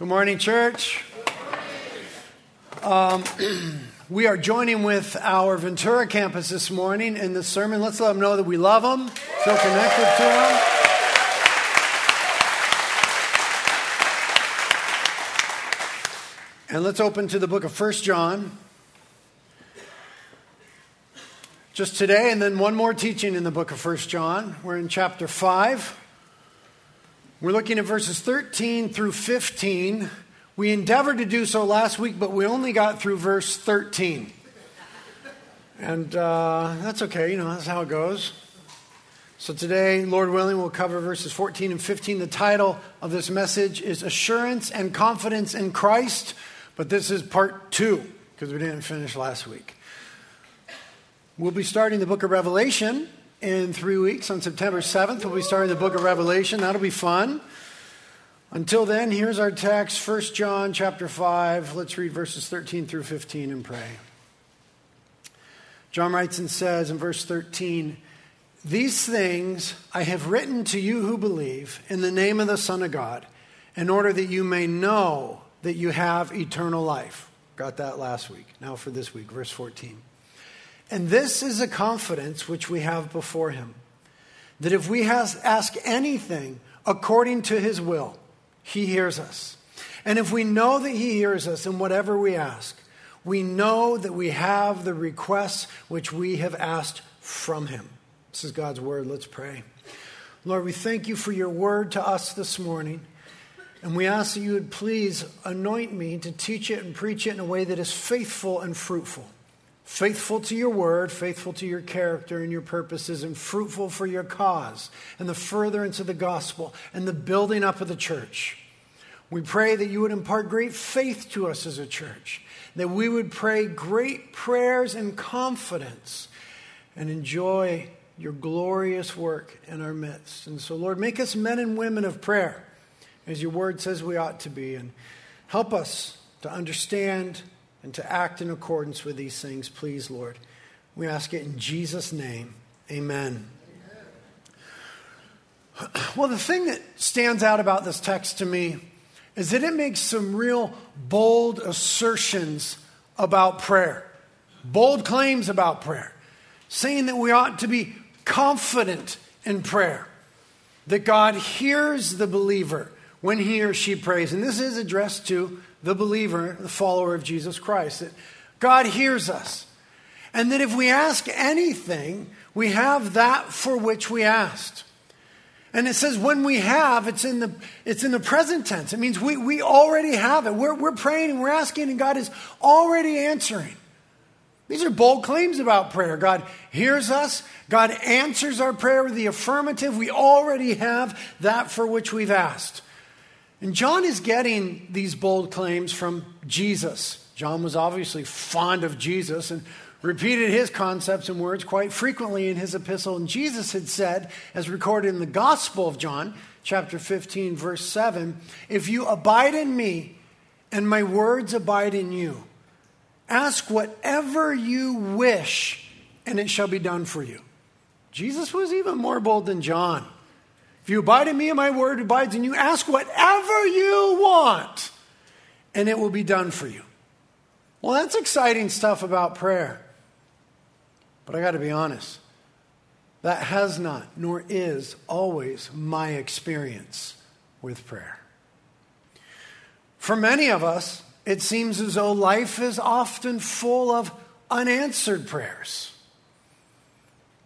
Good morning, church. Um, we are joining with our Ventura campus this morning in the sermon. Let's let them know that we love them, feel connected to them. And let's open to the book of First John. Just today, and then one more teaching in the book of First John. We're in chapter 5. We're looking at verses 13 through 15. We endeavored to do so last week, but we only got through verse 13. And uh, that's okay, you know, that's how it goes. So today, Lord willing, we'll cover verses 14 and 15. The title of this message is Assurance and Confidence in Christ, but this is part two because we didn't finish last week. We'll be starting the book of Revelation in three weeks. On September 7th, we'll be starting the book of Revelation. That'll be fun. Until then, here's our text, 1 John chapter 5. Let's read verses 13 through 15 and pray. John writes and says in verse 13, These things I have written to you who believe in the name of the Son of God, in order that you may know that you have eternal life. Got that last week. Now for this week, verse 14. And this is a confidence which we have before him that if we ask anything according to his will, he hears us. And if we know that he hears us in whatever we ask, we know that we have the requests which we have asked from him. This is God's word. Let's pray. Lord, we thank you for your word to us this morning. And we ask that you would please anoint me to teach it and preach it in a way that is faithful and fruitful faithful to your word, faithful to your character and your purposes, and fruitful for your cause, and the furtherance of the gospel, and the building up of the church. We pray that you would impart great faith to us as a church, that we would pray great prayers in confidence and enjoy your glorious work in our midst. And so, Lord, make us men and women of prayer, as your word says we ought to be, and help us to understand and to act in accordance with these things, please, Lord. We ask it in Jesus' name. Amen. Amen. Well, the thing that stands out about this text to me is that it makes some real bold assertions about prayer, bold claims about prayer, saying that we ought to be confident in prayer, that God hears the believer when he or she prays. And this is addressed to the believer, the follower of Jesus Christ. That God hears us. And that if we ask anything, we have that for which we asked. And it says when we have, it's in the, it's in the present tense. It means we, we already have it. We're, we're praying and we're asking, and God is already answering. These are bold claims about prayer. God hears us, God answers our prayer with the affirmative. We already have that for which we've asked. And John is getting these bold claims from Jesus. John was obviously fond of Jesus and repeated his concepts and words quite frequently in his epistle. And Jesus had said, as recorded in the Gospel of John, chapter 15, verse 7, If you abide in me and my words abide in you, ask whatever you wish and it shall be done for you. Jesus was even more bold than John. You abide in me and my word abides in you, ask whatever you want, and it will be done for you. Well, that's exciting stuff about prayer. But I got to be honest, that has not, nor is always my experience with prayer. For many of us, it seems as though life is often full of unanswered prayers.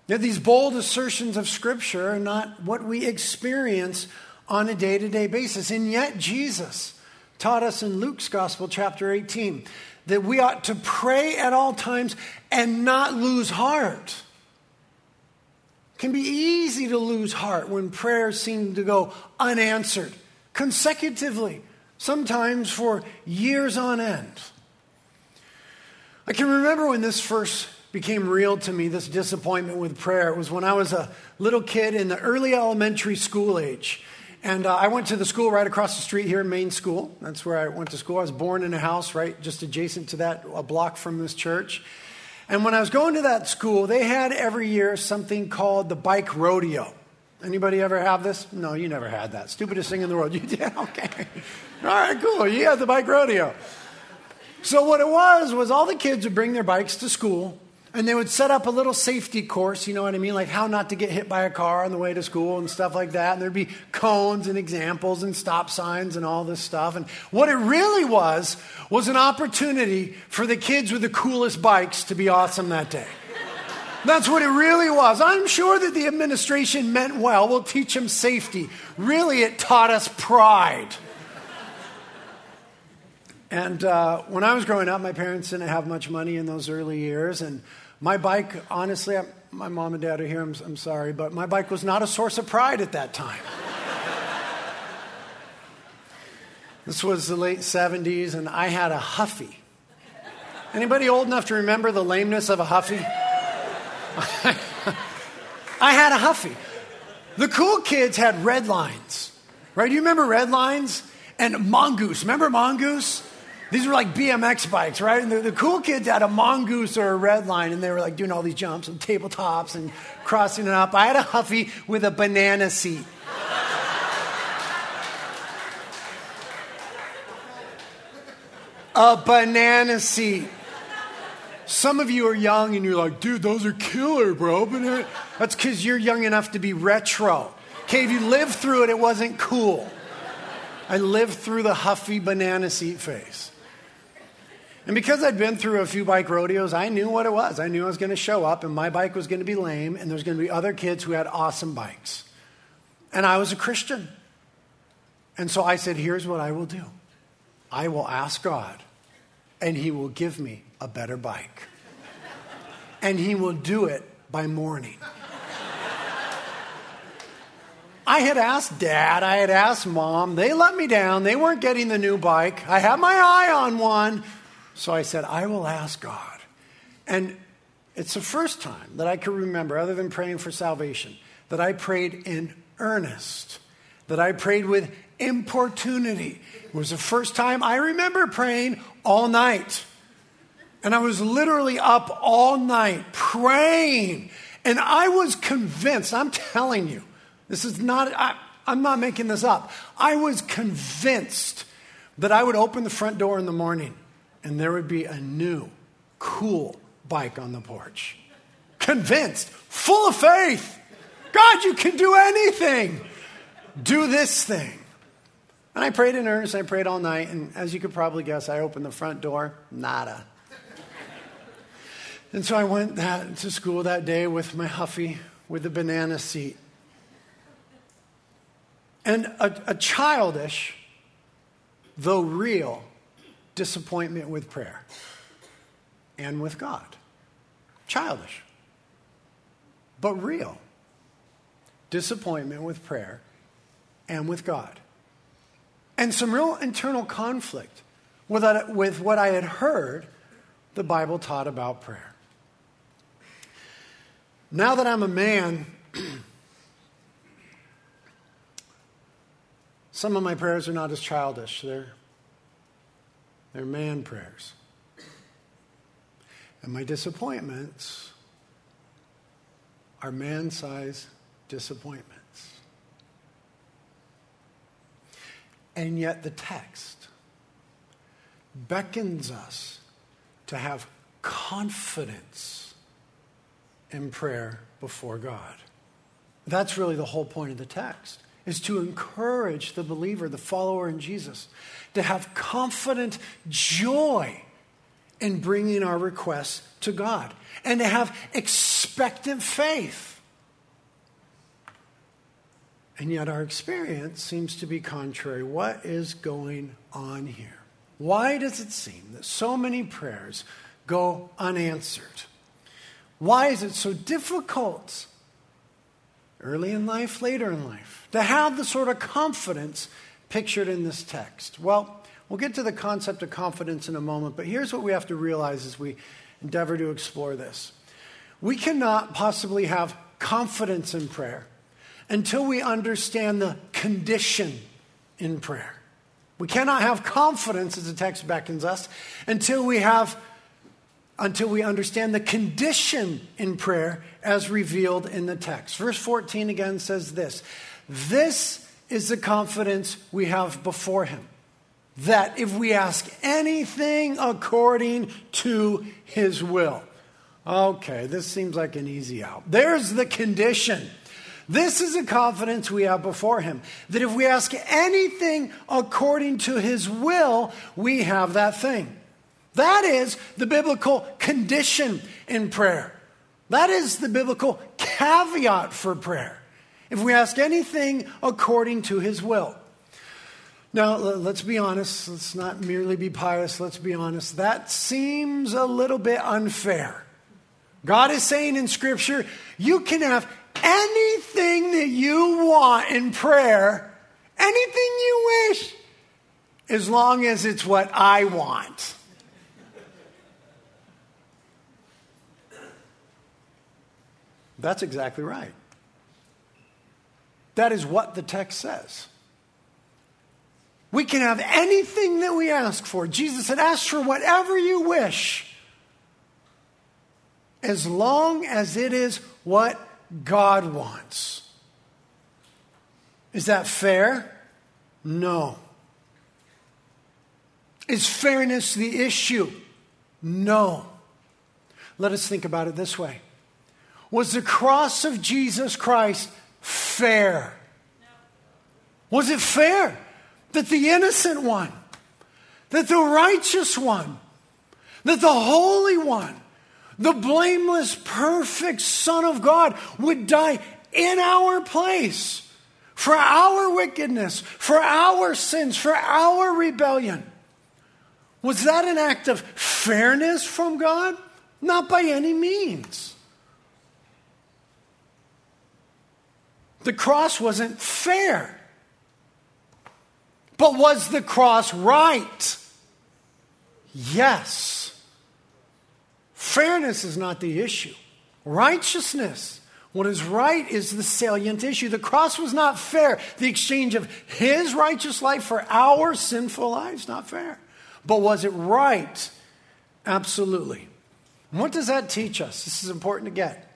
Now, these bold assertions of Scripture are not what we experience on a day to day basis. And yet, Jesus taught us in Luke's Gospel, chapter 18, that we ought to pray at all times and not lose heart. It can be easy to lose heart when prayers seem to go unanswered consecutively, sometimes for years on end. I can remember when this first became real to me, this disappointment with prayer. It was when I was a little kid in the early elementary school age. And uh, I went to the school right across the street here, Main School. That's where I went to school. I was born in a house right just adjacent to that, a block from this church. And when I was going to that school, they had every year something called the bike rodeo. Anybody ever have this? No, you never had that. Stupidest thing in the world. You did? Okay. All right, cool. You had the bike rodeo. So what it was was all the kids would bring their bikes to school and they would set up a little safety course, you know what I mean? Like how not to get hit by a car on the way to school and stuff like that. And there'd be cones and examples and stop signs and all this stuff. And what it really was was an opportunity for the kids with the coolest bikes to be awesome that day. That's what it really was. I'm sure that the administration meant well. We'll teach them safety. Really, it taught us pride. And uh, when I was growing up, my parents didn't have much money in those early years. And my bike, honestly, I, my mom and dad are here, I'm, I'm sorry, but my bike was not a source of pride at that time. this was the late 70s, and I had a Huffy. Anybody old enough to remember the lameness of a Huffy? I had a Huffy. The cool kids had red lines, right? Do you remember red lines? And Mongoose. Remember Mongoose? These were like BMX bikes, right? And the, the, cool kids had a mongoose or a red line, and they were like doing all these jumps and tabletops and crossing it up. I had a Huffy with a banana seat. a banana seat. Some of you are young and you're like, dude, those are killer, bro. Banana. That's because you're young enough to be retro. Okay, if you lived through it, it wasn't cool. I lived through the Huffy banana seat phase. And because I'd been through a few bike rodeos, I knew what it was. I knew I was going to show up and my bike was going to be lame and there's going to be other kids who had awesome bikes. And I was a Christian. And so I said, here's what I will do I will ask God, and He will give me a better bike. And He will do it by morning. I had asked dad, I had asked mom. They let me down. They weren't getting the new bike. I had my eye on one. So I said, I will ask God. And it's the first time that I can remember, other than praying for salvation, that I prayed in earnest, that I prayed with importunity. It was the first time I remember praying all night. And I was literally up all night praying. And I was convinced, I'm telling you, this is not, I, I'm not making this up. I was convinced that I would open the front door in the morning and there would be a new, cool bike on the porch. Convinced, full of faith. God, you can do anything. Do this thing. And I prayed in earnest. I prayed all night. And as you could probably guess, I opened the front door. Nada. and so I went that, to school that day with my Huffy with the banana seat. And a, a childish, though real, disappointment with prayer and with God. Childish, but real. Disappointment with prayer and with God. And some real internal conflict with, what I had heard the Bible taught about prayer. Now that I'm a man, some of my prayers are not as childish. They're they're man prayers. And my disappointments are man sized disappointments. And yet the text beckons us to have confidence in prayer before God. That's really the whole point of the text is to encourage the believer, the follower in Jesus, to have confident joy in bringing our requests to God and to have expectant faith. And yet, our experience seems to be contrary. What is going on here? Why does it seem that so many prayers go unanswered? Why is it so difficult early in life, later in life, to have the sort of confidence pictured in this text? Well, we'll get to the concept of confidence in a moment, but here's what we have to realize as we endeavor to explore this. We cannot possibly have confidence in prayer until we understand the condition in prayer. We cannot have confidence, as the text beckons us, until we have until we understand the condition in prayer as revealed in the text. Verse 14 again says this This is the confidence we have before Him, that if we ask anything according to His will. Okay, this seems like an easy out. There's the condition. This is a confidence we have before Him that if we ask anything according to His will, we have that thing. That is the biblical condition in prayer. That is the biblical caveat for prayer. If we ask anything according to his will. Now, let's be honest. Let's not merely be pious. Let's be honest. That seems a little bit unfair. God is saying in Scripture, you can have anything that you want in prayer, anything you wish, as long as it's what I want. That's exactly right. That is what the text says. We can have anything that we ask for. Jesus said, Ask for whatever you wish, as long as it is what God wants. Is that fair? No. Is fairness the issue? No. Let us think about it this way was the cross of Jesus Christ fair? Was it fair that the innocent one, that the righteous one, that the holy one, the blameless, perfect Son of God would die in our place for our wickedness, for our sins, for our rebellion? Was that an act of fairness from God? Not by any means. The cross wasn't fair. But was the cross right? Yes. Fairness is not the issue. Righteousness, what is right, is the salient issue. The cross was not fair. The exchange of his righteous life for our sinful lives, not fair. But was it right? Absolutely. What does that teach us? This is important to get.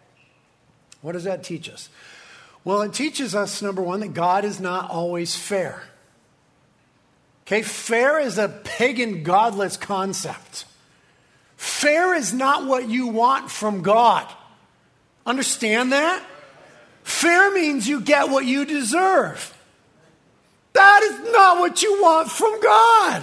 What does that teach us? Well, it teaches us, number one, that God is not always fair. Okay, fair is a pagan, godless concept. Fair is not what you want from God. Understand that? Fair means you get what you deserve. That is not what you want from God.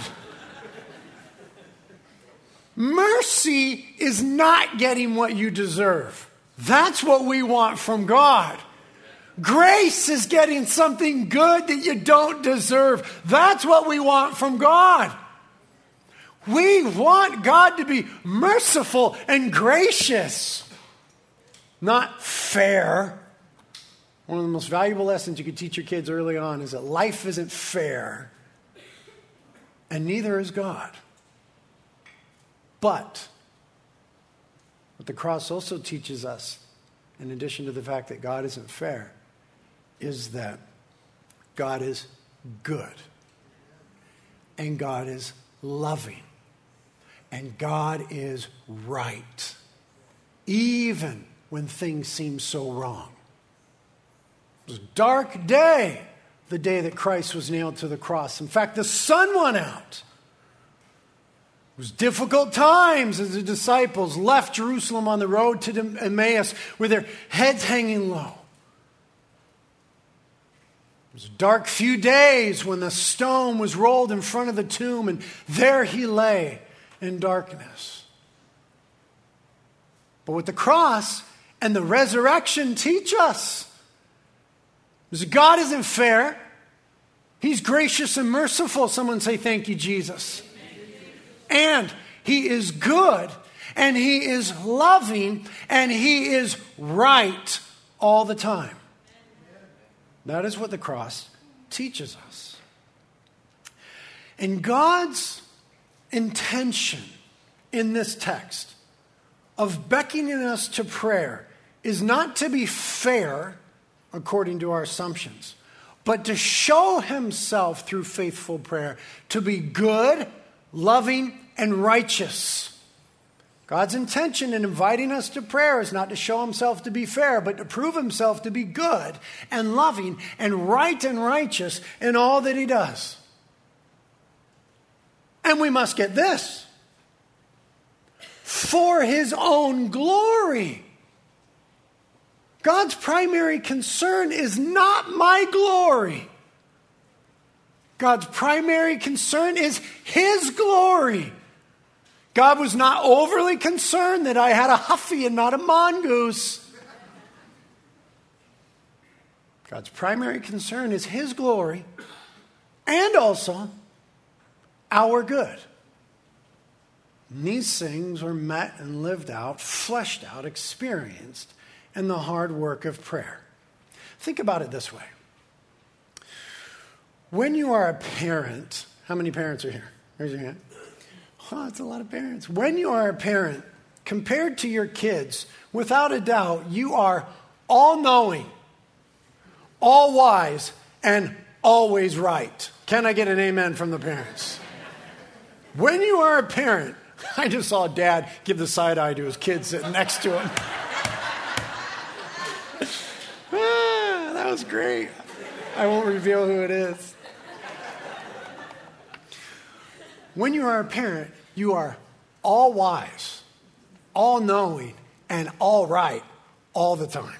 Mercy is not getting what you deserve. That's what we want from God. Grace is getting something good that you don't deserve. That's what we want from God. We want God to be merciful and gracious, not fair. One of the most valuable lessons you could teach your kids early on is that life isn't fair, and neither is God. But what the cross also teaches us, in addition to the fact that God isn't fair, is that God is good, and God is loving, and God is right, even when things seem so wrong. It was a dark day, the day that Christ was nailed to the cross. In fact, the sun went out. It was difficult times as the disciples left Jerusalem on the road to Emmaus with their heads hanging low was a dark few days when the stone was rolled in front of the tomb, and there he lay in darkness. But what the cross and the resurrection teach us is God isn't fair. He's gracious and merciful. Someone say, Thank you, Jesus. And He is good, and He is loving, and He is right all the time. That is what the cross teaches us. And God's intention in this text of beckoning us to prayer is not to be fair according to our assumptions, but to show himself through faithful prayer to be good, loving, and righteous. God's intention in inviting us to prayer is not to show himself to be fair, but to prove himself to be good and loving and right and righteous in all that he does. And we must get this for his own glory. God's primary concern is not my glory. God's primary concern is his glory. God was not overly concerned that I had a huffy and not a mongoose. God's primary concern is His glory and also our good. And these things were met and lived out, fleshed out, experienced in the hard work of prayer. Think about it this way when you are a parent, how many parents are here? Raise your hand. Oh, that's a lot of parents. When you are a parent, compared to your kids, without a doubt, you are all knowing, all wise, and always right. Can I get an amen from the parents? When you are a parent, I just saw dad give the side eye to his kid sitting next to him. ah, that was great. I won't reveal who it is. When you are a parent, you are all wise, all knowing, and all right all the time.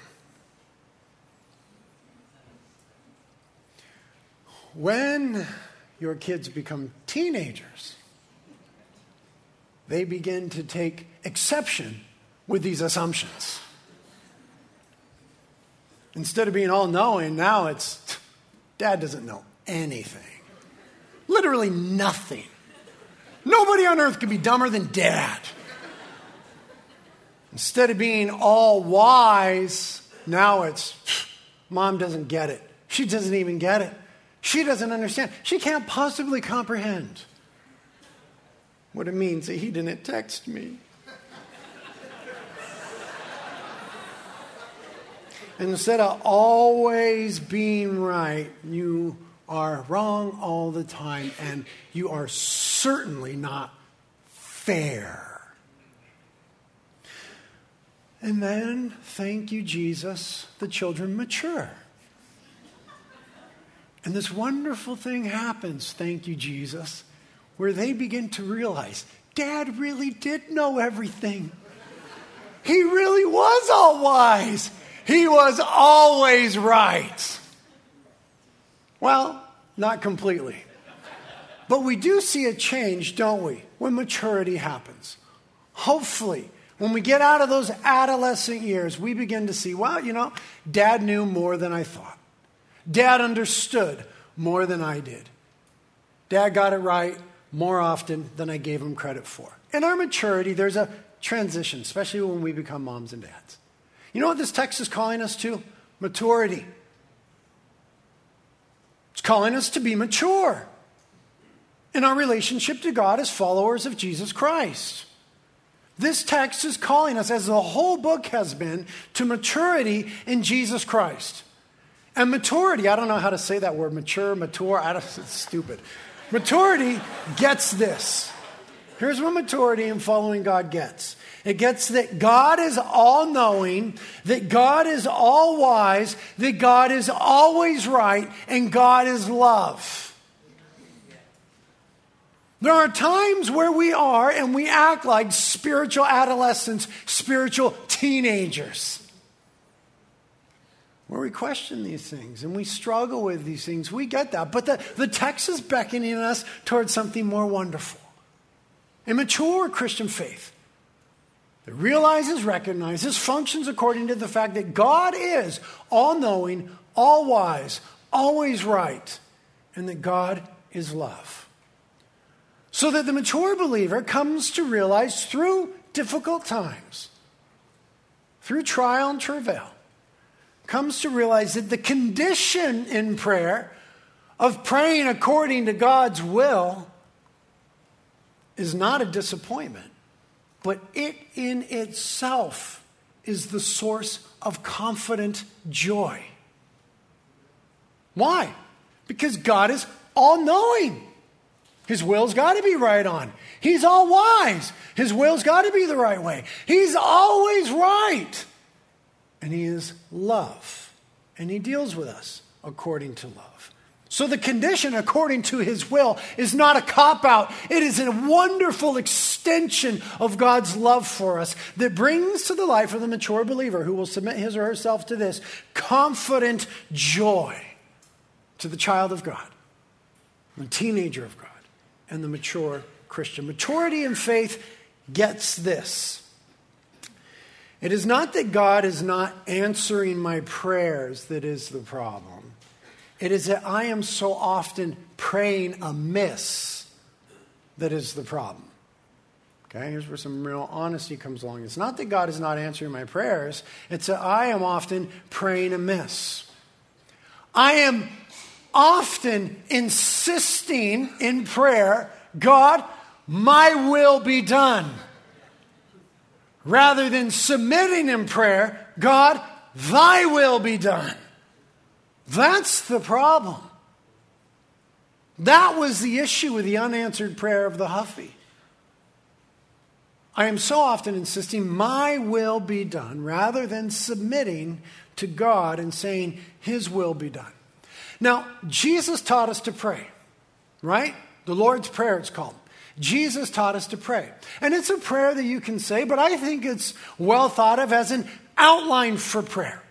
When your kids become teenagers, they begin to take exception with these assumptions. Instead of being all knowing, now it's dad doesn't know anything. Literally nothing. Nobody on earth could be dumber than dad. Instead of being all wise, now it's mom doesn't get it. She doesn't even get it. She doesn't understand. She can't possibly comprehend what it means that he didn't text me. And instead of always being right, you are wrong all the time, and you are certainly not fair. And then, thank you, Jesus, the children mature. And this wonderful thing happens, thank you, Jesus, where they begin to realize Dad really did know everything. He really was all wise. He was always right. Well, not completely. But we do see a change, don't we, when maturity happens. Hopefully, when we get out of those adolescent years, we begin to see, well, you know, dad knew more than I thought. Dad understood more than I did. Dad got it right more often than I gave him credit for. In our maturity, there's a transition, especially when we become moms and dads. You know what this text is calling us to? Maturity. It's calling us to be mature in our relationship to God as followers of Jesus Christ. This text is calling us, as the whole book has been, to maturity in Jesus Christ. And maturity, I don't know how to say that word, mature, mature, I don't, it's stupid. Maturity gets this. Here's what maturity in following God gets it gets that God is all knowing, that God is all wise, that God is always right, and God is love. There are times where we are and we act like spiritual adolescents, spiritual teenagers. Where we question these things and we struggle with these things. We get that. But the, the text is beckoning us towards something more wonderful. A mature Christian faith that realizes, recognizes, functions according to the fact that God is all knowing, all wise, always right, and that God is love. So that the mature believer comes to realize through difficult times, through trial and travail, comes to realize that the condition in prayer of praying according to God's will is not a disappointment but it in itself is the source of confident joy. Why? Because God is all knowing. His will's got to be right on. He's all wise. His will's got to be the right way. He's always right. And He is love. And He deals with us according to love. So the condition according to his will is not a cop out. It is a wonderful extension of God's love for us that brings to the life of the mature believer who will submit his or herself to this confident joy to the child of God, the teenager of God, and the mature Christian. Maturity in faith gets this. It is not that God is not answering my prayers that is the problem. It is that I am so often praying amiss that is the problem. Okay, here's where some real honesty comes along. It's not that God is not answering my prayers, it's that I am often praying amiss. I am often insisting in prayer, God, my will be done. Rather than submitting in prayer, God, thy will be done. That's the problem. That was the issue with the unanswered prayer of the Huffy. I am so often insisting, my will be done, rather than submitting to God and saying, His will be done. Now, Jesus taught us to pray, right? The Lord's Prayer, it's called. Jesus taught us to pray. And it's a prayer that you can say, but I think it's well thought of as an outline for prayer.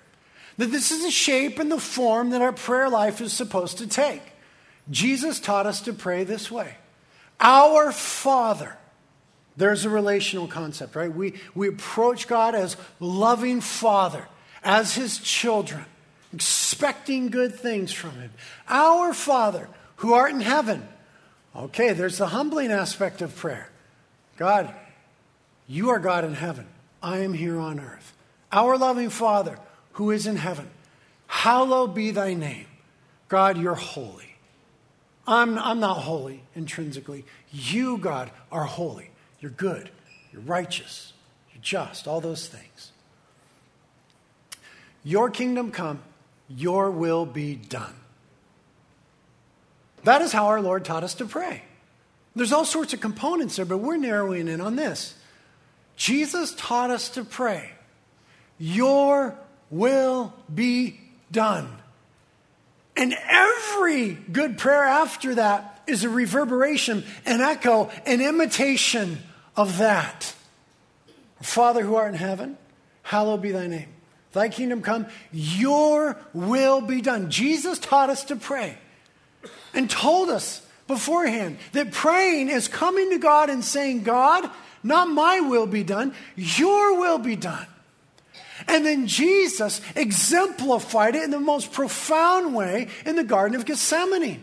That this is the shape and the form that our prayer life is supposed to take. Jesus taught us to pray this way Our Father. There's a relational concept, right? We, we approach God as loving Father, as His children, expecting good things from Him. Our Father, who art in heaven. Okay, there's the humbling aspect of prayer. God, you are God in heaven. I am here on earth. Our loving Father, who is in heaven, hallowed be thy name. God, you're holy. I'm, I'm not holy intrinsically. You, God, are holy. You're good. You're righteous. You're just. All those things. Your kingdom come, your will be done. That is how our Lord taught us to pray. There's all sorts of components there, but we're narrowing in on this. Jesus taught us to pray, Your will be done. And every good prayer after that is a reverberation, an echo, an imitation of that. Father who art in heaven, hallowed be thy name. Thy kingdom come, your will be done. Jesus taught us to pray and told us beforehand that praying is coming to God and saying, God, not my will be done, your will be done. And then Jesus exemplified it in the most profound way in the Garden of Gethsemane.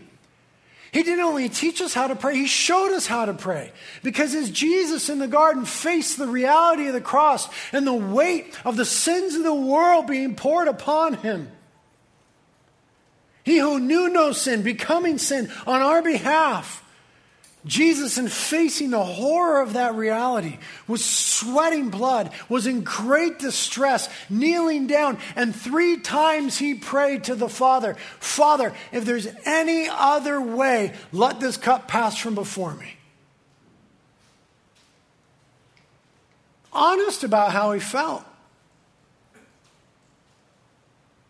He didn't only teach us how to pray, he showed us how to pray. Because as Jesus in the garden faced the reality of the cross and the weight of the sins of the world being poured upon him, he who knew no sin becoming sin on our behalf, Jesus, in facing the horror of that reality, was sweating blood, was in great distress, kneeling down, and three times he prayed to the Father Father, if there's any other way, let this cup pass from before me. Honest about how he felt.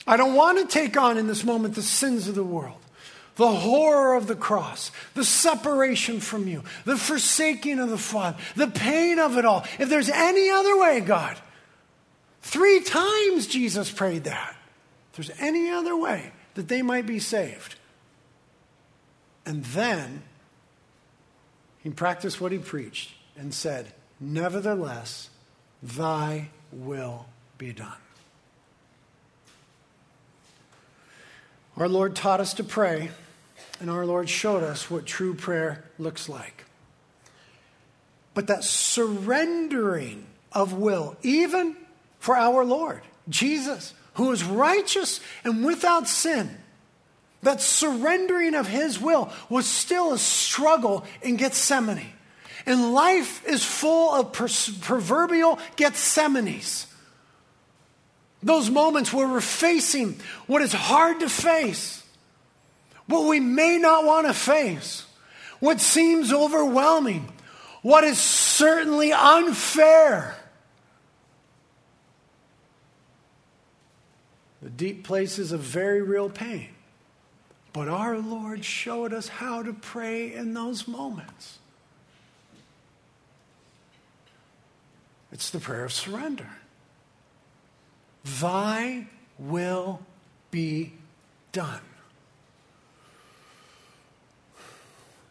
I don't want to take on in this moment the sins of the world the horror of the cross, the separation from you, the forsaking of the Father, the pain of it all. If there's any other way, God, three times Jesus prayed that. If there's any other way that they might be saved. And then he practiced what he preached and said, Nevertheless, thy will be done. Our Lord taught us to pray and our Lord showed us what true prayer looks like. But that surrendering of will, even for our Lord, Jesus, who is righteous and without sin, that surrendering of his will was still a struggle in Gethsemane. And life is full of proverbial Gethsemanes. Those moments where we're facing what is hard to face what we may not want to face, what seems overwhelming, what is certainly unfair. The deep places of very real pain. But our Lord showed us how to pray in those moments. It's the prayer of surrender. Thy will be done.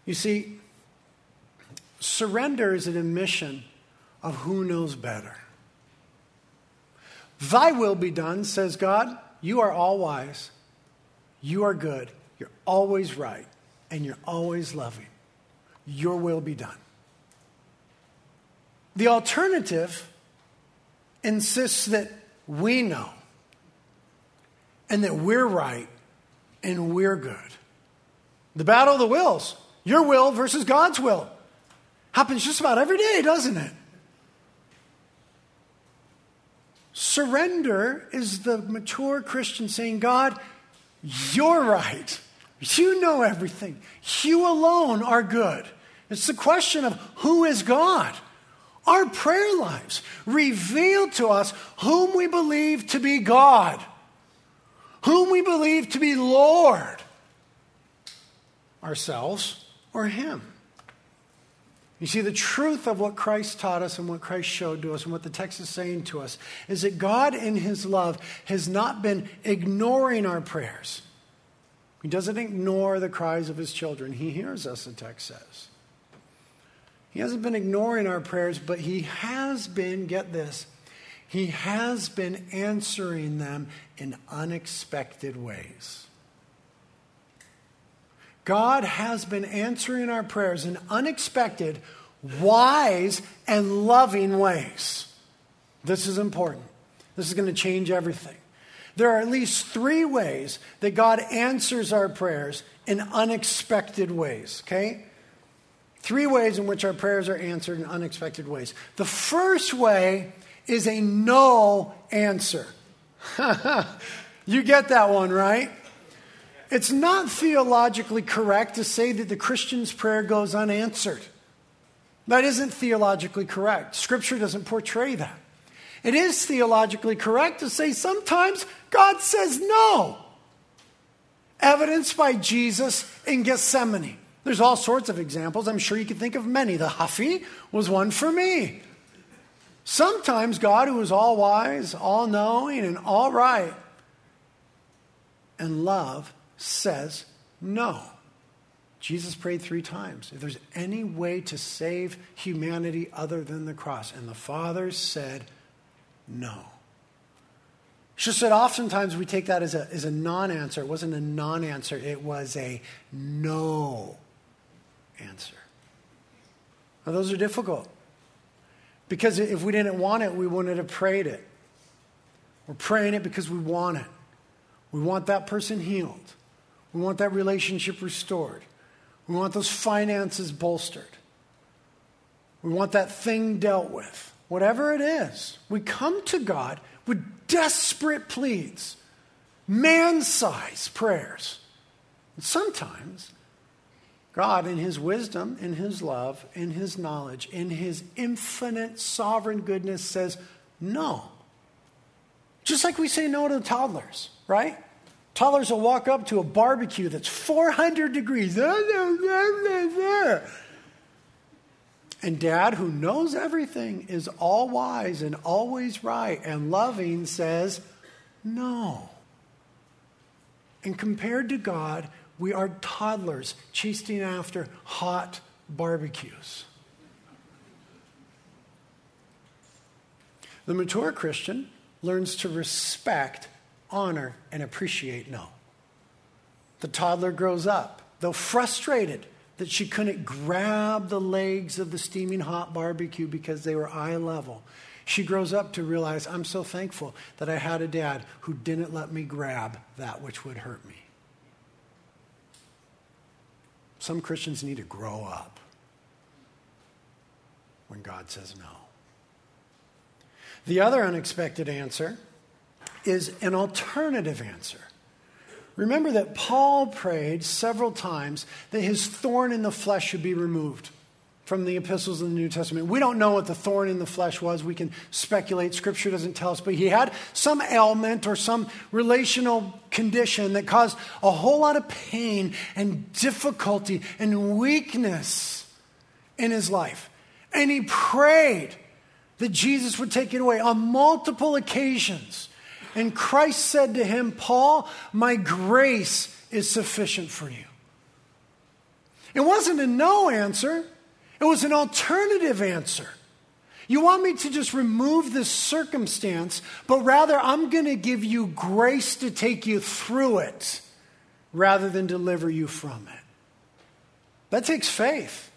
You see, surrender is an admission of who knows better. Thy will be done, says God. You are all wise. You are good. You're always right. And you're always loving. Your will be done. The alternative insists that we know and that we're right and we're good. The battle of the wills, your will versus God's will, happens just about every day, doesn't it? Surrender is the mature Christian saying, God, you're right. You know everything. You alone are good. It's the question of who is God? Our prayer lives reveal to us whom we believe to be God, whom we believe to be Lord, ourselves or Him. You see, the truth of what Christ taught us and what Christ showed to us and what the text is saying to us is that God, in His love, has not been ignoring our prayers. He doesn't ignore the cries of His children. He hears us, the text says. He hasn't been ignoring our prayers, but He has been, get this, He has been answering them in unexpected ways. God has been answering our prayers in unexpected, wise, and loving ways. This is important. This is going to change everything. There are at least three ways that God answers our prayers in unexpected ways, okay? Three ways in which our prayers are answered in unexpected ways. The first way is a no answer. you get that one, right? It's not theologically correct to say that the Christian's prayer goes unanswered. That isn't theologically correct. Scripture doesn't portray that. It is theologically correct to say sometimes God says no. Evidenced by Jesus in Gethsemane. There's all sorts of examples. I'm sure you can think of many. The Huffy was one for me. Sometimes God, who is all wise, all knowing, and all right, and love, says no. Jesus prayed three times. If there's any way to save humanity other than the cross, and the Father said no. Just that oftentimes we take that as a, as a non answer. It wasn't a non answer, it was a no answer. Now, those are difficult. Because if we didn't want it, we wouldn't have prayed it. We're praying it because we want it. We want that person healed. We want that relationship restored. We want those finances bolstered. We want that thing dealt with. Whatever it is, we come to God with desperate pleas, man sized prayers. And sometimes God, in His wisdom, in His love, in His knowledge, in His infinite sovereign goodness, says no. Just like we say no to toddlers, right? Toddlers will walk up to a barbecue that's 400 degrees. And dad, who knows everything, is all wise and always right and loving, says, No. And compared to God, we are toddlers chasing after hot barbecues. The mature Christian learns to respect honor, and appreciate no. The toddler grows up, though frustrated that she couldn't grab the legs of the steaming hot barbecue because they were eye level. She grows up to realize, I'm so thankful that I had a dad who didn't let me grab that which would hurt me. Some Christians need to grow up when God says no. The other unexpected answer is an alternative answer. Remember that Paul prayed several times that his thorn in the flesh should be removed from the epistles in the New Testament. We don't know what the thorn in the flesh was. We can speculate. Scripture doesn't tell us. But he had some ailment or some relational condition that caused a whole lot of pain and difficulty and weakness in his life. And he prayed that Jesus would take it away on multiple occasions. And Christ said to him, Paul, my grace is sufficient for you. It wasn't a no answer. It was an alternative answer. You want me to just remove this circumstance, but rather I'm going to give you grace to take you through it rather than deliver you from it. That takes faith.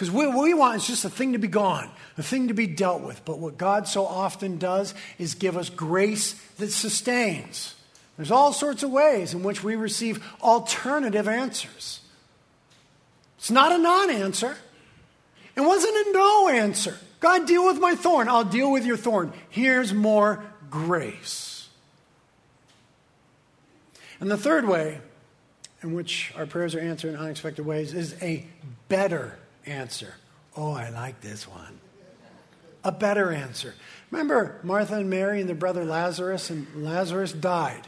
Because what we want is just a thing to be gone, a thing to be dealt with. But what God so often does is give us grace that sustains. There's all sorts of ways in which we receive alternative answers. It's not a non answer. It wasn't a no answer. God, deal with my thorn. I'll deal with your thorn. Here's more grace. And the third way in which our prayers are answered in unexpected ways is a better answer. Oh, I like this one. A better answer. Remember Martha and Mary and their brother Lazarus, and Lazarus died.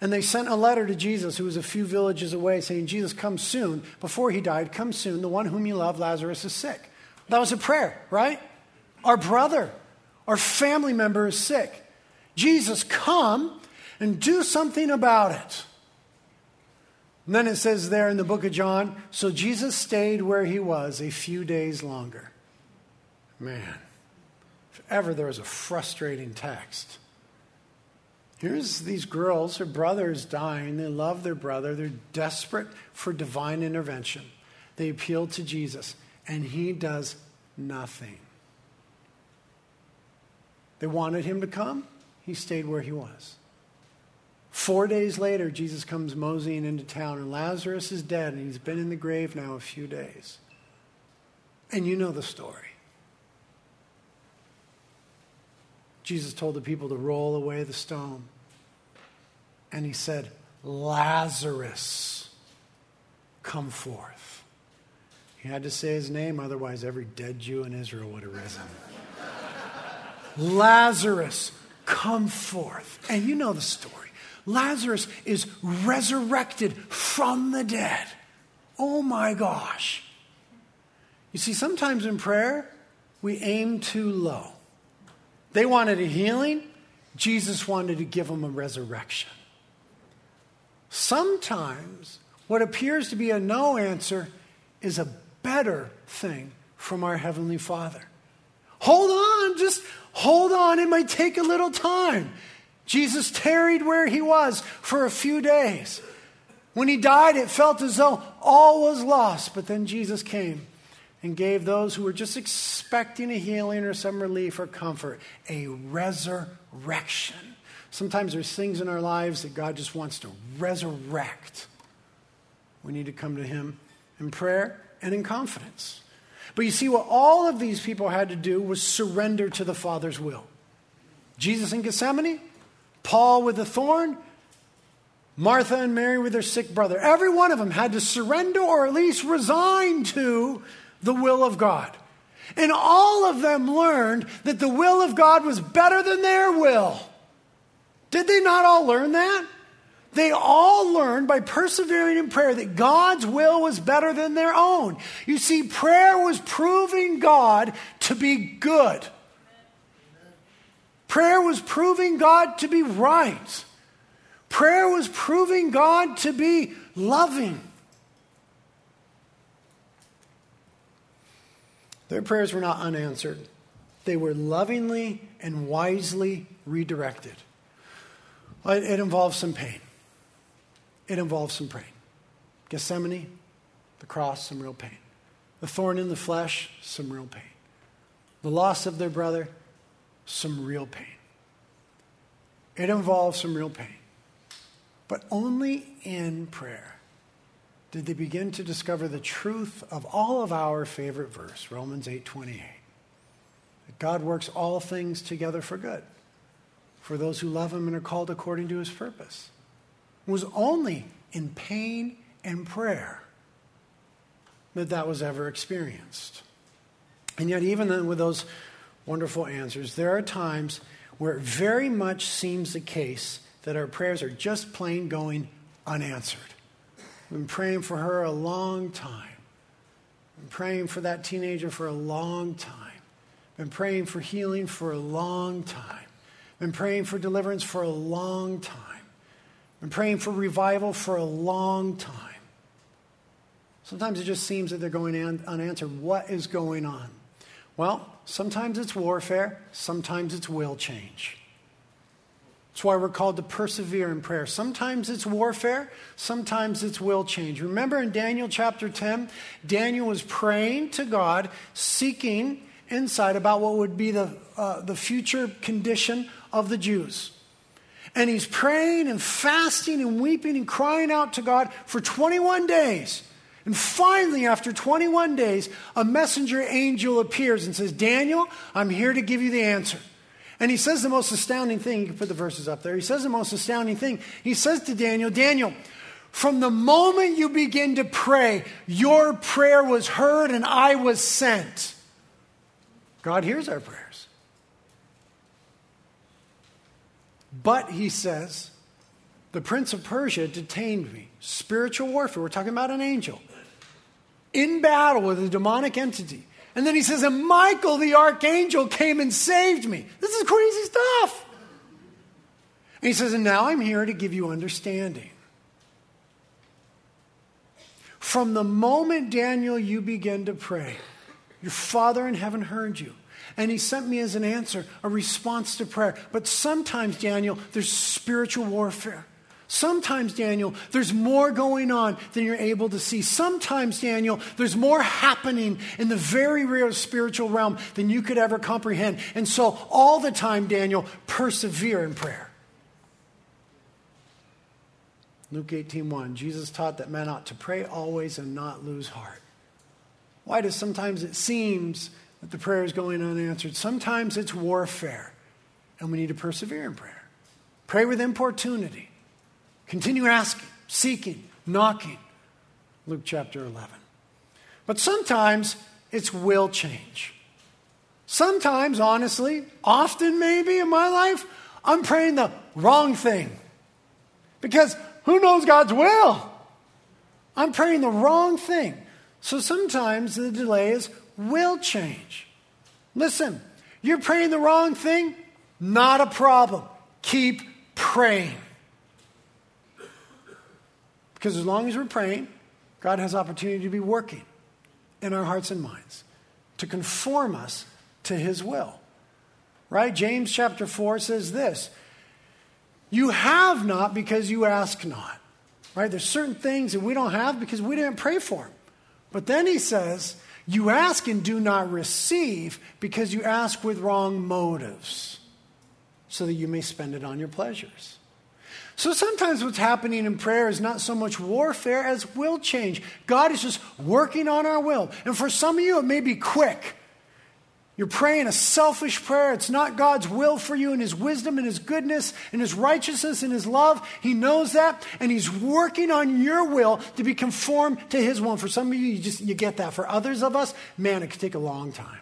And they sent a letter to Jesus, who was a few villages away, saying, Jesus, come soon. Before he died, come soon. The one whom you love, Lazarus, is sick. That was a prayer, right? Our brother, our family member is sick. Jesus, come and do something about it. And then it says there in the book of John so Jesus stayed where he was a few days longer. Man, if ever there was a frustrating text. Here's these girls, her brother is dying. They love their brother. They're desperate for divine intervention. They appeal to Jesus and he does nothing. They wanted him to come, he stayed where he was. Four days later, Jesus comes moseying into town, and Lazarus is dead, and he's been in the grave now a few days. And you know the story. Jesus told the people to roll away the stone. And he said, Lazarus, come forth. He had to say his name, otherwise, every dead Jew in Israel would have risen. Lazarus, come forth. And you know the story. Lazarus is resurrected from the dead. Oh my gosh. You see, sometimes in prayer, we aim too low. They wanted a healing, Jesus wanted to give them a resurrection. Sometimes what appears to be a no answer is a better thing from our Heavenly Father. Hold on, just hold on. It might take a little time. Jesus tarried where he was for a few days. When he died, it felt as though all was lost, but then Jesus came and gave those who were just expecting a healing or some relief or comfort a resurrection. Sometimes there's things in our lives that God just wants to resurrect. We need to come to him in prayer and in confidence. But you see, what all of these people had to do was surrender to the Father's will. Jesus in Gethsemane, Paul with the thorn, Martha and Mary with their sick brother. Every one of them had to surrender or at least resign to the will of God. And all of them learned that the will of God was better than their will. Did they not all learn that? They all learned by persevering in prayer that God's will was better than their own. You see, prayer was proving God to be good. Prayer was proving God to be right. Prayer was proving God to be loving. Their prayers were not unanswered, they were lovingly and wisely redirected. It involves some pain it involves some pain. Gethsemane, the cross, some real pain. The thorn in the flesh, some real pain. The loss of their brother, some real pain. It involves some real pain. But only in prayer did they begin to discover the truth of all of our favorite verse, Romans 8:28. That God works all things together for good for those who love him and are called according to his purpose. was only in pain and prayer that that was ever experienced. And yet, even then with those wonderful answers, there are times where it very much seems the case that our prayers are just plain going unanswered. We've been praying for her a long time. I've Been praying for that teenager for a long time. I've Been praying for healing for a long time. I've Been praying for deliverance for a long time. I've Been praying for revival for a long time. Sometimes it just seems that they're going unanswered. What is going on? Well, sometimes it's warfare, sometimes it's will change. That's why we're called to persevere in prayer. Sometimes it's warfare, sometimes it's will change. Remember in Daniel chapter 10, Daniel was praying to God, seeking insight about what would be the, uh, the future condition of the Jews. And he's praying and fasting and weeping and crying out to God for 21 days. And finally, after 21 days, a messenger angel appears and says, Daniel, I'm here to give you the answer. And he says the most astounding thing. You can put the verses up there. He says the most astounding thing. He says to Daniel, Daniel, from the moment you begin to pray, your prayer was heard and I was sent. God hears our prayers. But, he says, the prince of Persia detained me. Spiritual warfare. We're talking about an angel in battle with a demonic entity. And then he says, and Michael the archangel came and saved me. This is crazy stuff. And he says, and now I'm here to give you understanding. From the moment, Daniel, you begin to pray, your Father in heaven heard you. And he sent me as an answer, a response to prayer. But sometimes, Daniel, there's spiritual warfare. Sometimes, Daniel, there's more going on than you're able to see. Sometimes, Daniel, there's more happening in the very real spiritual realm than you could ever comprehend. And so, all the time, Daniel, persevere in prayer. Luke 18:1 Jesus taught that men ought to pray always and not lose heart. Why does sometimes it seems that the prayer is going unanswered? Sometimes it's warfare, and we need to persevere in prayer. Pray with importunity. Continue asking, seeking, knocking. Luke chapter 11. But sometimes it's will change. Sometimes, honestly, often maybe in my life, I'm praying the wrong thing. Because who knows God's will? I'm praying the wrong thing. So sometimes the delay is will change. Listen, you're praying the wrong thing, not a problem. Keep praying. Because as long as we're praying, God has opportunity to be working in our hearts and minds to conform us to his will. Right? James chapter 4 says this You have not because you ask not. Right? There's certain things that we don't have because we didn't pray for them. But then he says, You ask and do not receive because you ask with wrong motives, so that you may spend it on your pleasures. So sometimes what's happening in prayer is not so much warfare as will change. God is just working on our will. And for some of you, it may be quick. You're praying a selfish prayer. It's not God's will for you and His wisdom and His goodness and His righteousness and His love. He knows that, and He's working on your will to be conformed to His will. For some of you, you just you get that. For others of us, man, it could take a long time.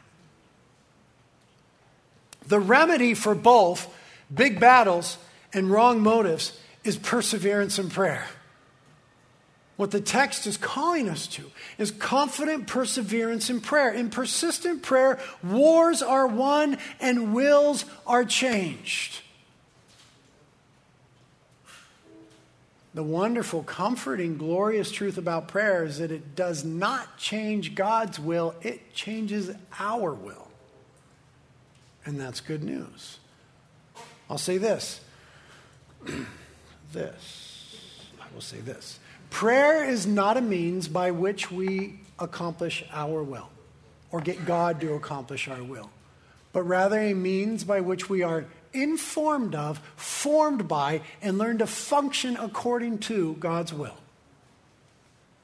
The remedy for both big battles and wrong motives is perseverance in prayer. What the text is calling us to is confident perseverance in prayer. In persistent prayer, wars are won and wills are changed. The wonderful, comforting, glorious truth about prayer is that it does not change God's will, it changes our will. And that's good news. I'll say this this. I will say this. Prayer is not a means by which we accomplish our will or get God to accomplish our will, but rather a means by which we are informed of, formed by, and learn to function according to God's will.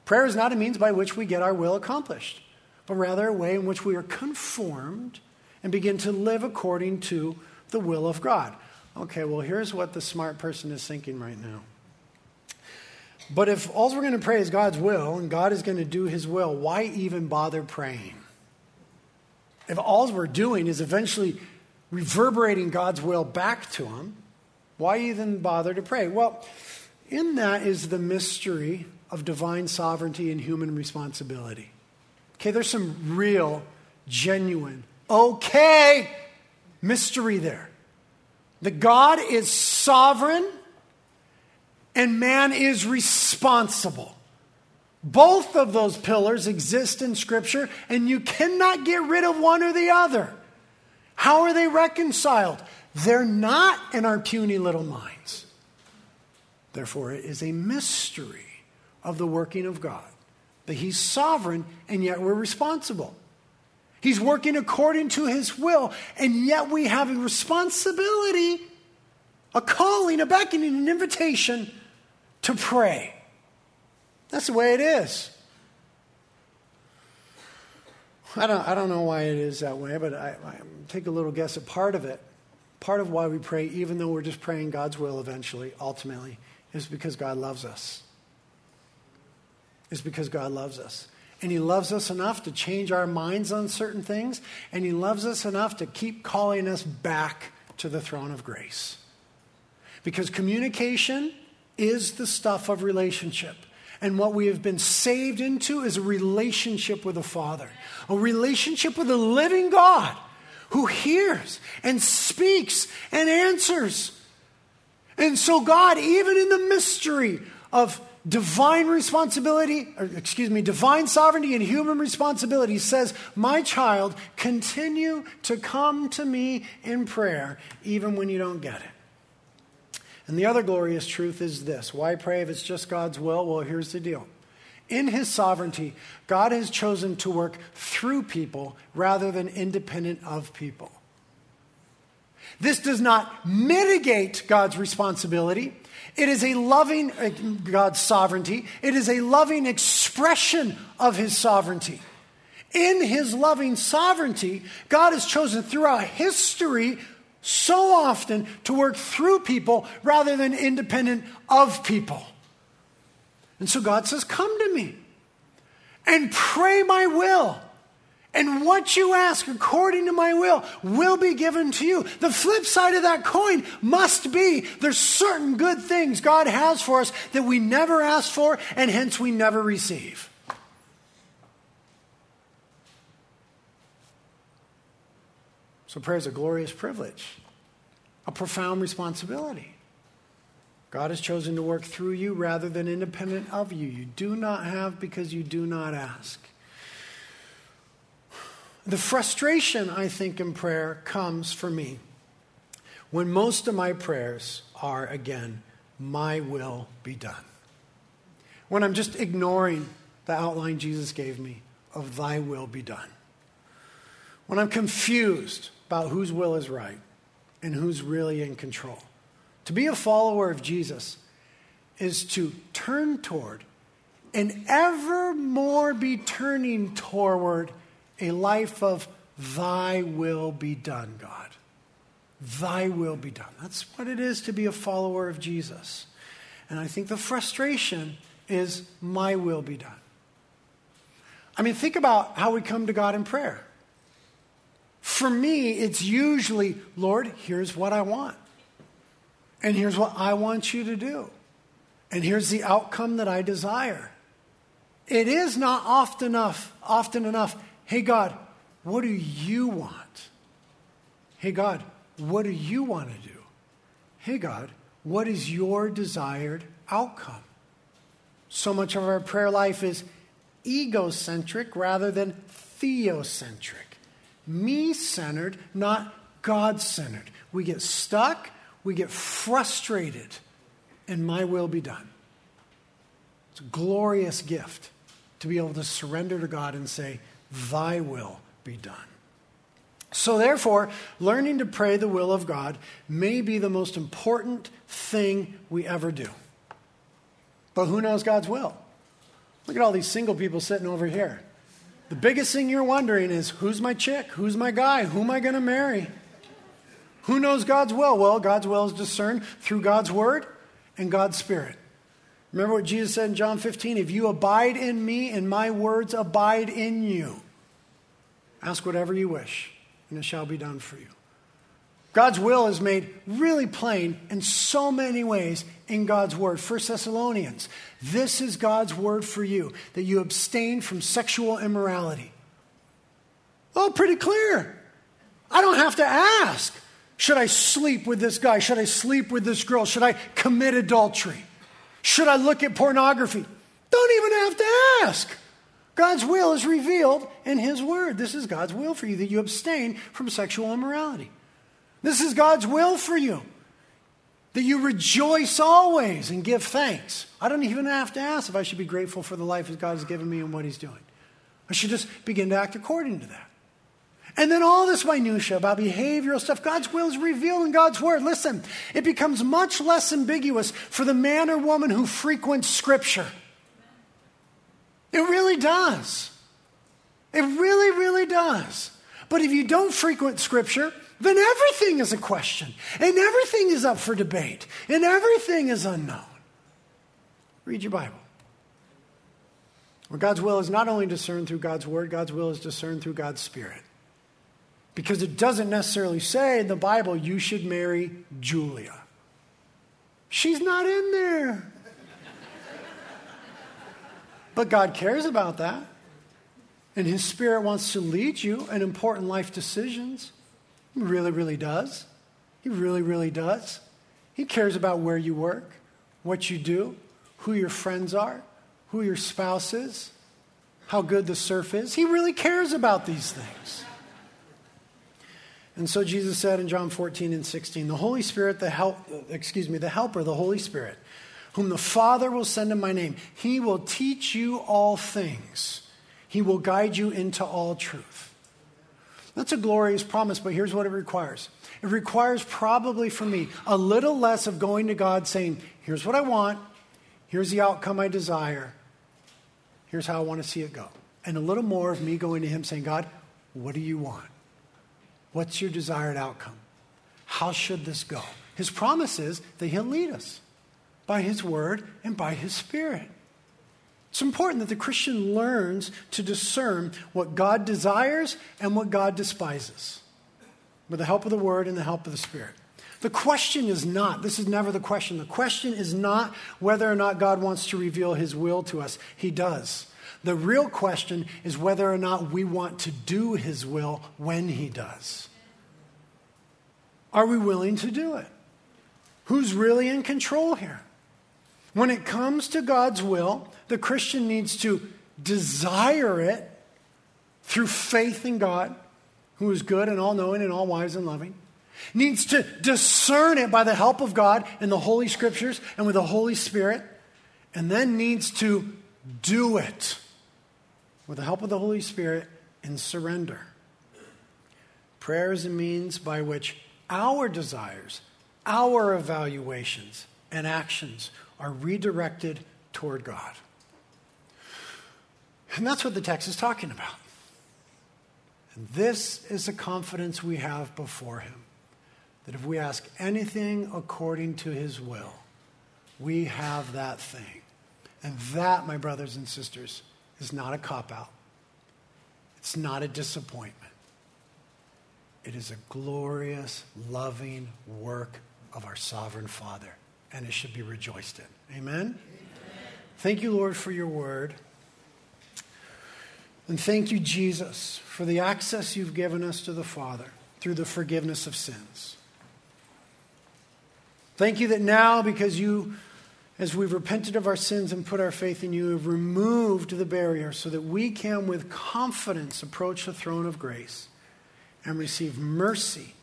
Prayer is not a means by which we get our will accomplished, but rather a way in which we are conformed and begin to live according to the will of God. Okay, well, here's what the smart person is thinking right now. But if all we're going to pray is God's will and God is going to do his will, why even bother praying? If all we're doing is eventually reverberating God's will back to him, why even bother to pray? Well, in that is the mystery of divine sovereignty and human responsibility. Okay, there's some real, genuine, okay mystery there. That God is sovereign and man is responsible. Both of those pillars exist in Scripture, and you cannot get rid of one or the other. How are they reconciled? They're not in our puny little minds. Therefore, it is a mystery of the working of God that He's sovereign, and yet we're responsible. He's working according to His will, and yet we have a responsibility, a calling, a beckoning, an invitation to pray. That's the way it is. I don't, I don't know why it is that way, but I, I take a little guess at part of it. Part of why we pray, even though we're just praying God's will eventually, ultimately, is because God loves us. Is because God loves us. And He loves us enough to change our minds on certain things, and He loves us enough to keep calling us back to the throne of grace. Because communication is the stuff of relationship. And what we have been saved into is a relationship with the Father, a relationship with the living God who hears and speaks and answers. And so, God, even in the mystery of divine responsibility, or excuse me, divine sovereignty and human responsibility, says, My child, continue to come to me in prayer, even when you don't get it. And the other glorious truth is this why pray if it's just God's will? Well, here's the deal. In his sovereignty, God has chosen to work through people rather than independent of people. This does not mitigate God's responsibility. It is a loving, uh, God's sovereignty. It is a loving expression of his sovereignty. In his loving sovereignty, God has chosen throughout history so often to work through people rather than independent of people. And so God says, Come to me and pray my will. And what you ask according to my will will be given to you. The flip side of that coin must be there's certain good things God has for us that we never ask for and hence we never receive. So prayer is a glorious privilege, a profound responsibility. God has chosen to work through you rather than independent of you. You do not have because you do not ask. The frustration, I think, in prayer comes for me when most of my prayers are, again, my will be done. When I'm just ignoring the outline Jesus gave me of thy will be done. When I'm confused about whose will is right and who's really in control. To be a follower of Jesus is to turn toward and ever more be turning toward a life of thy will be done, God. Thy will be done. That's what it is to be a follower of Jesus. And I think the frustration is my will be done. I mean, think about how we come to God in prayer. For me, it's usually, Lord, here's what I want. And here's what I want you to do. And here's the outcome that I desire. It is not often enough, often enough, hey God, what do you want? Hey God, what do you want to do? Hey God, what is your desired outcome? So much of our prayer life is egocentric rather than theocentric me centered, not God centered. We get stuck, we get frustrated, and my will be done. It's a glorious gift to be able to surrender to God and say, Thy will be done. So, therefore, learning to pray the will of God may be the most important thing we ever do. But who knows God's will? Look at all these single people sitting over here. The biggest thing you're wondering is who's my chick? Who's my guy? Who am I going to marry? Who knows God's will? Well, God's will is discerned through God's word and God's spirit. Remember what Jesus said in John 15? If you abide in me and my words abide in you, ask whatever you wish, and it shall be done for you. God's will is made really plain in so many ways in God's word. 1 Thessalonians, this is God's word for you, that you abstain from sexual immorality. Oh, pretty clear. I don't have to ask. Should I sleep with this guy? Should I sleep with this girl? Should I commit adultery? Should I look at pornography? Don't even have to ask. God's will is revealed in His Word. This is God's will for you that you abstain from sexual immorality. This is God's will for you that you rejoice always and give thanks. I don't even have to ask if I should be grateful for the life that God has given me and what He's doing. I should just begin to act according to that. And then all this minutia about behavioral stuff, God's will is revealed in God's word. Listen, it becomes much less ambiguous for the man or woman who frequents Scripture. It really does. It really, really does. But if you don't frequent Scripture, then everything is a question, and everything is up for debate, and everything is unknown. Read your Bible. Where God's will is not only discerned through God's Word, God's will is discerned through God's Spirit. Because it doesn't necessarily say in the Bible you should marry Julia. She's not in there. but God cares about that. And His Spirit wants to lead you in important life decisions. He really, really does. He really, really does. He cares about where you work, what you do, who your friends are, who your spouse is, how good the surf is. He really cares about these things. And so Jesus said in John 14 and 16, the Holy Spirit, the help, excuse me, the helper, the Holy Spirit, whom the Father will send in my name, he will teach you all things. He will guide you into all truth. That's a glorious promise, but here's what it requires. It requires probably for me a little less of going to God saying, here's what I want, here's the outcome I desire, here's how I want to see it go. And a little more of me going to Him saying, God, what do you want? What's your desired outcome? How should this go? His promise is that He'll lead us by His Word and by His Spirit. It's important that the Christian learns to discern what God desires and what God despises with the help of the Word and the help of the Spirit. The question is not, this is never the question. The question is not whether or not God wants to reveal His will to us. He does. The real question is whether or not we want to do His will when He does. Are we willing to do it? Who's really in control here? When it comes to God's will, the Christian needs to desire it through faith in God, who is good and all knowing and all wise and loving. Needs to discern it by the help of God in the Holy Scriptures and with the Holy Spirit, and then needs to do it with the help of the Holy Spirit in surrender. Prayer is a means by which our desires, our evaluations, and actions are redirected toward God. And that's what the text is talking about. And this is the confidence we have before Him that if we ask anything according to His will, we have that thing. And that, my brothers and sisters, is not a cop out. It's not a disappointment. It is a glorious, loving work of our sovereign Father, and it should be rejoiced in. Amen? Amen? Thank you, Lord, for your word. And thank you, Jesus, for the access you've given us to the Father through the forgiveness of sins. Thank you that now, because you as we've repented of our sins and put our faith in you, have removed the barrier so that we can, with confidence, approach the throne of grace and receive mercy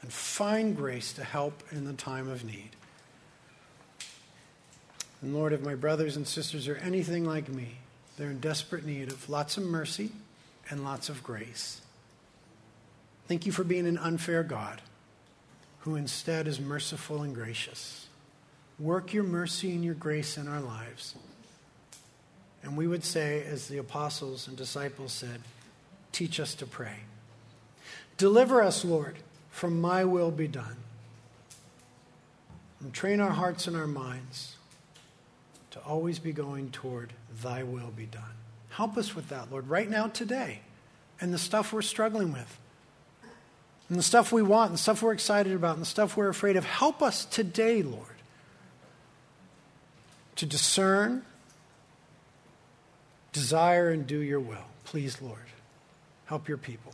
and find grace to help in the time of need. And Lord, if my brothers and sisters are anything like me, they're in desperate need of lots of mercy and lots of grace. Thank you for being an unfair God who instead is merciful and gracious. Work your mercy and your grace in our lives. And we would say, as the apostles and disciples said, teach us to pray. Deliver us, Lord, from my will be done. And train our hearts and our minds to always be going toward thy will be done. Help us with that, Lord, right now, today, and the stuff we're struggling with, and the stuff we want, and the stuff we're excited about, and the stuff we're afraid of. Help us today, Lord, to discern, desire, and do your will. Please, Lord, help your people.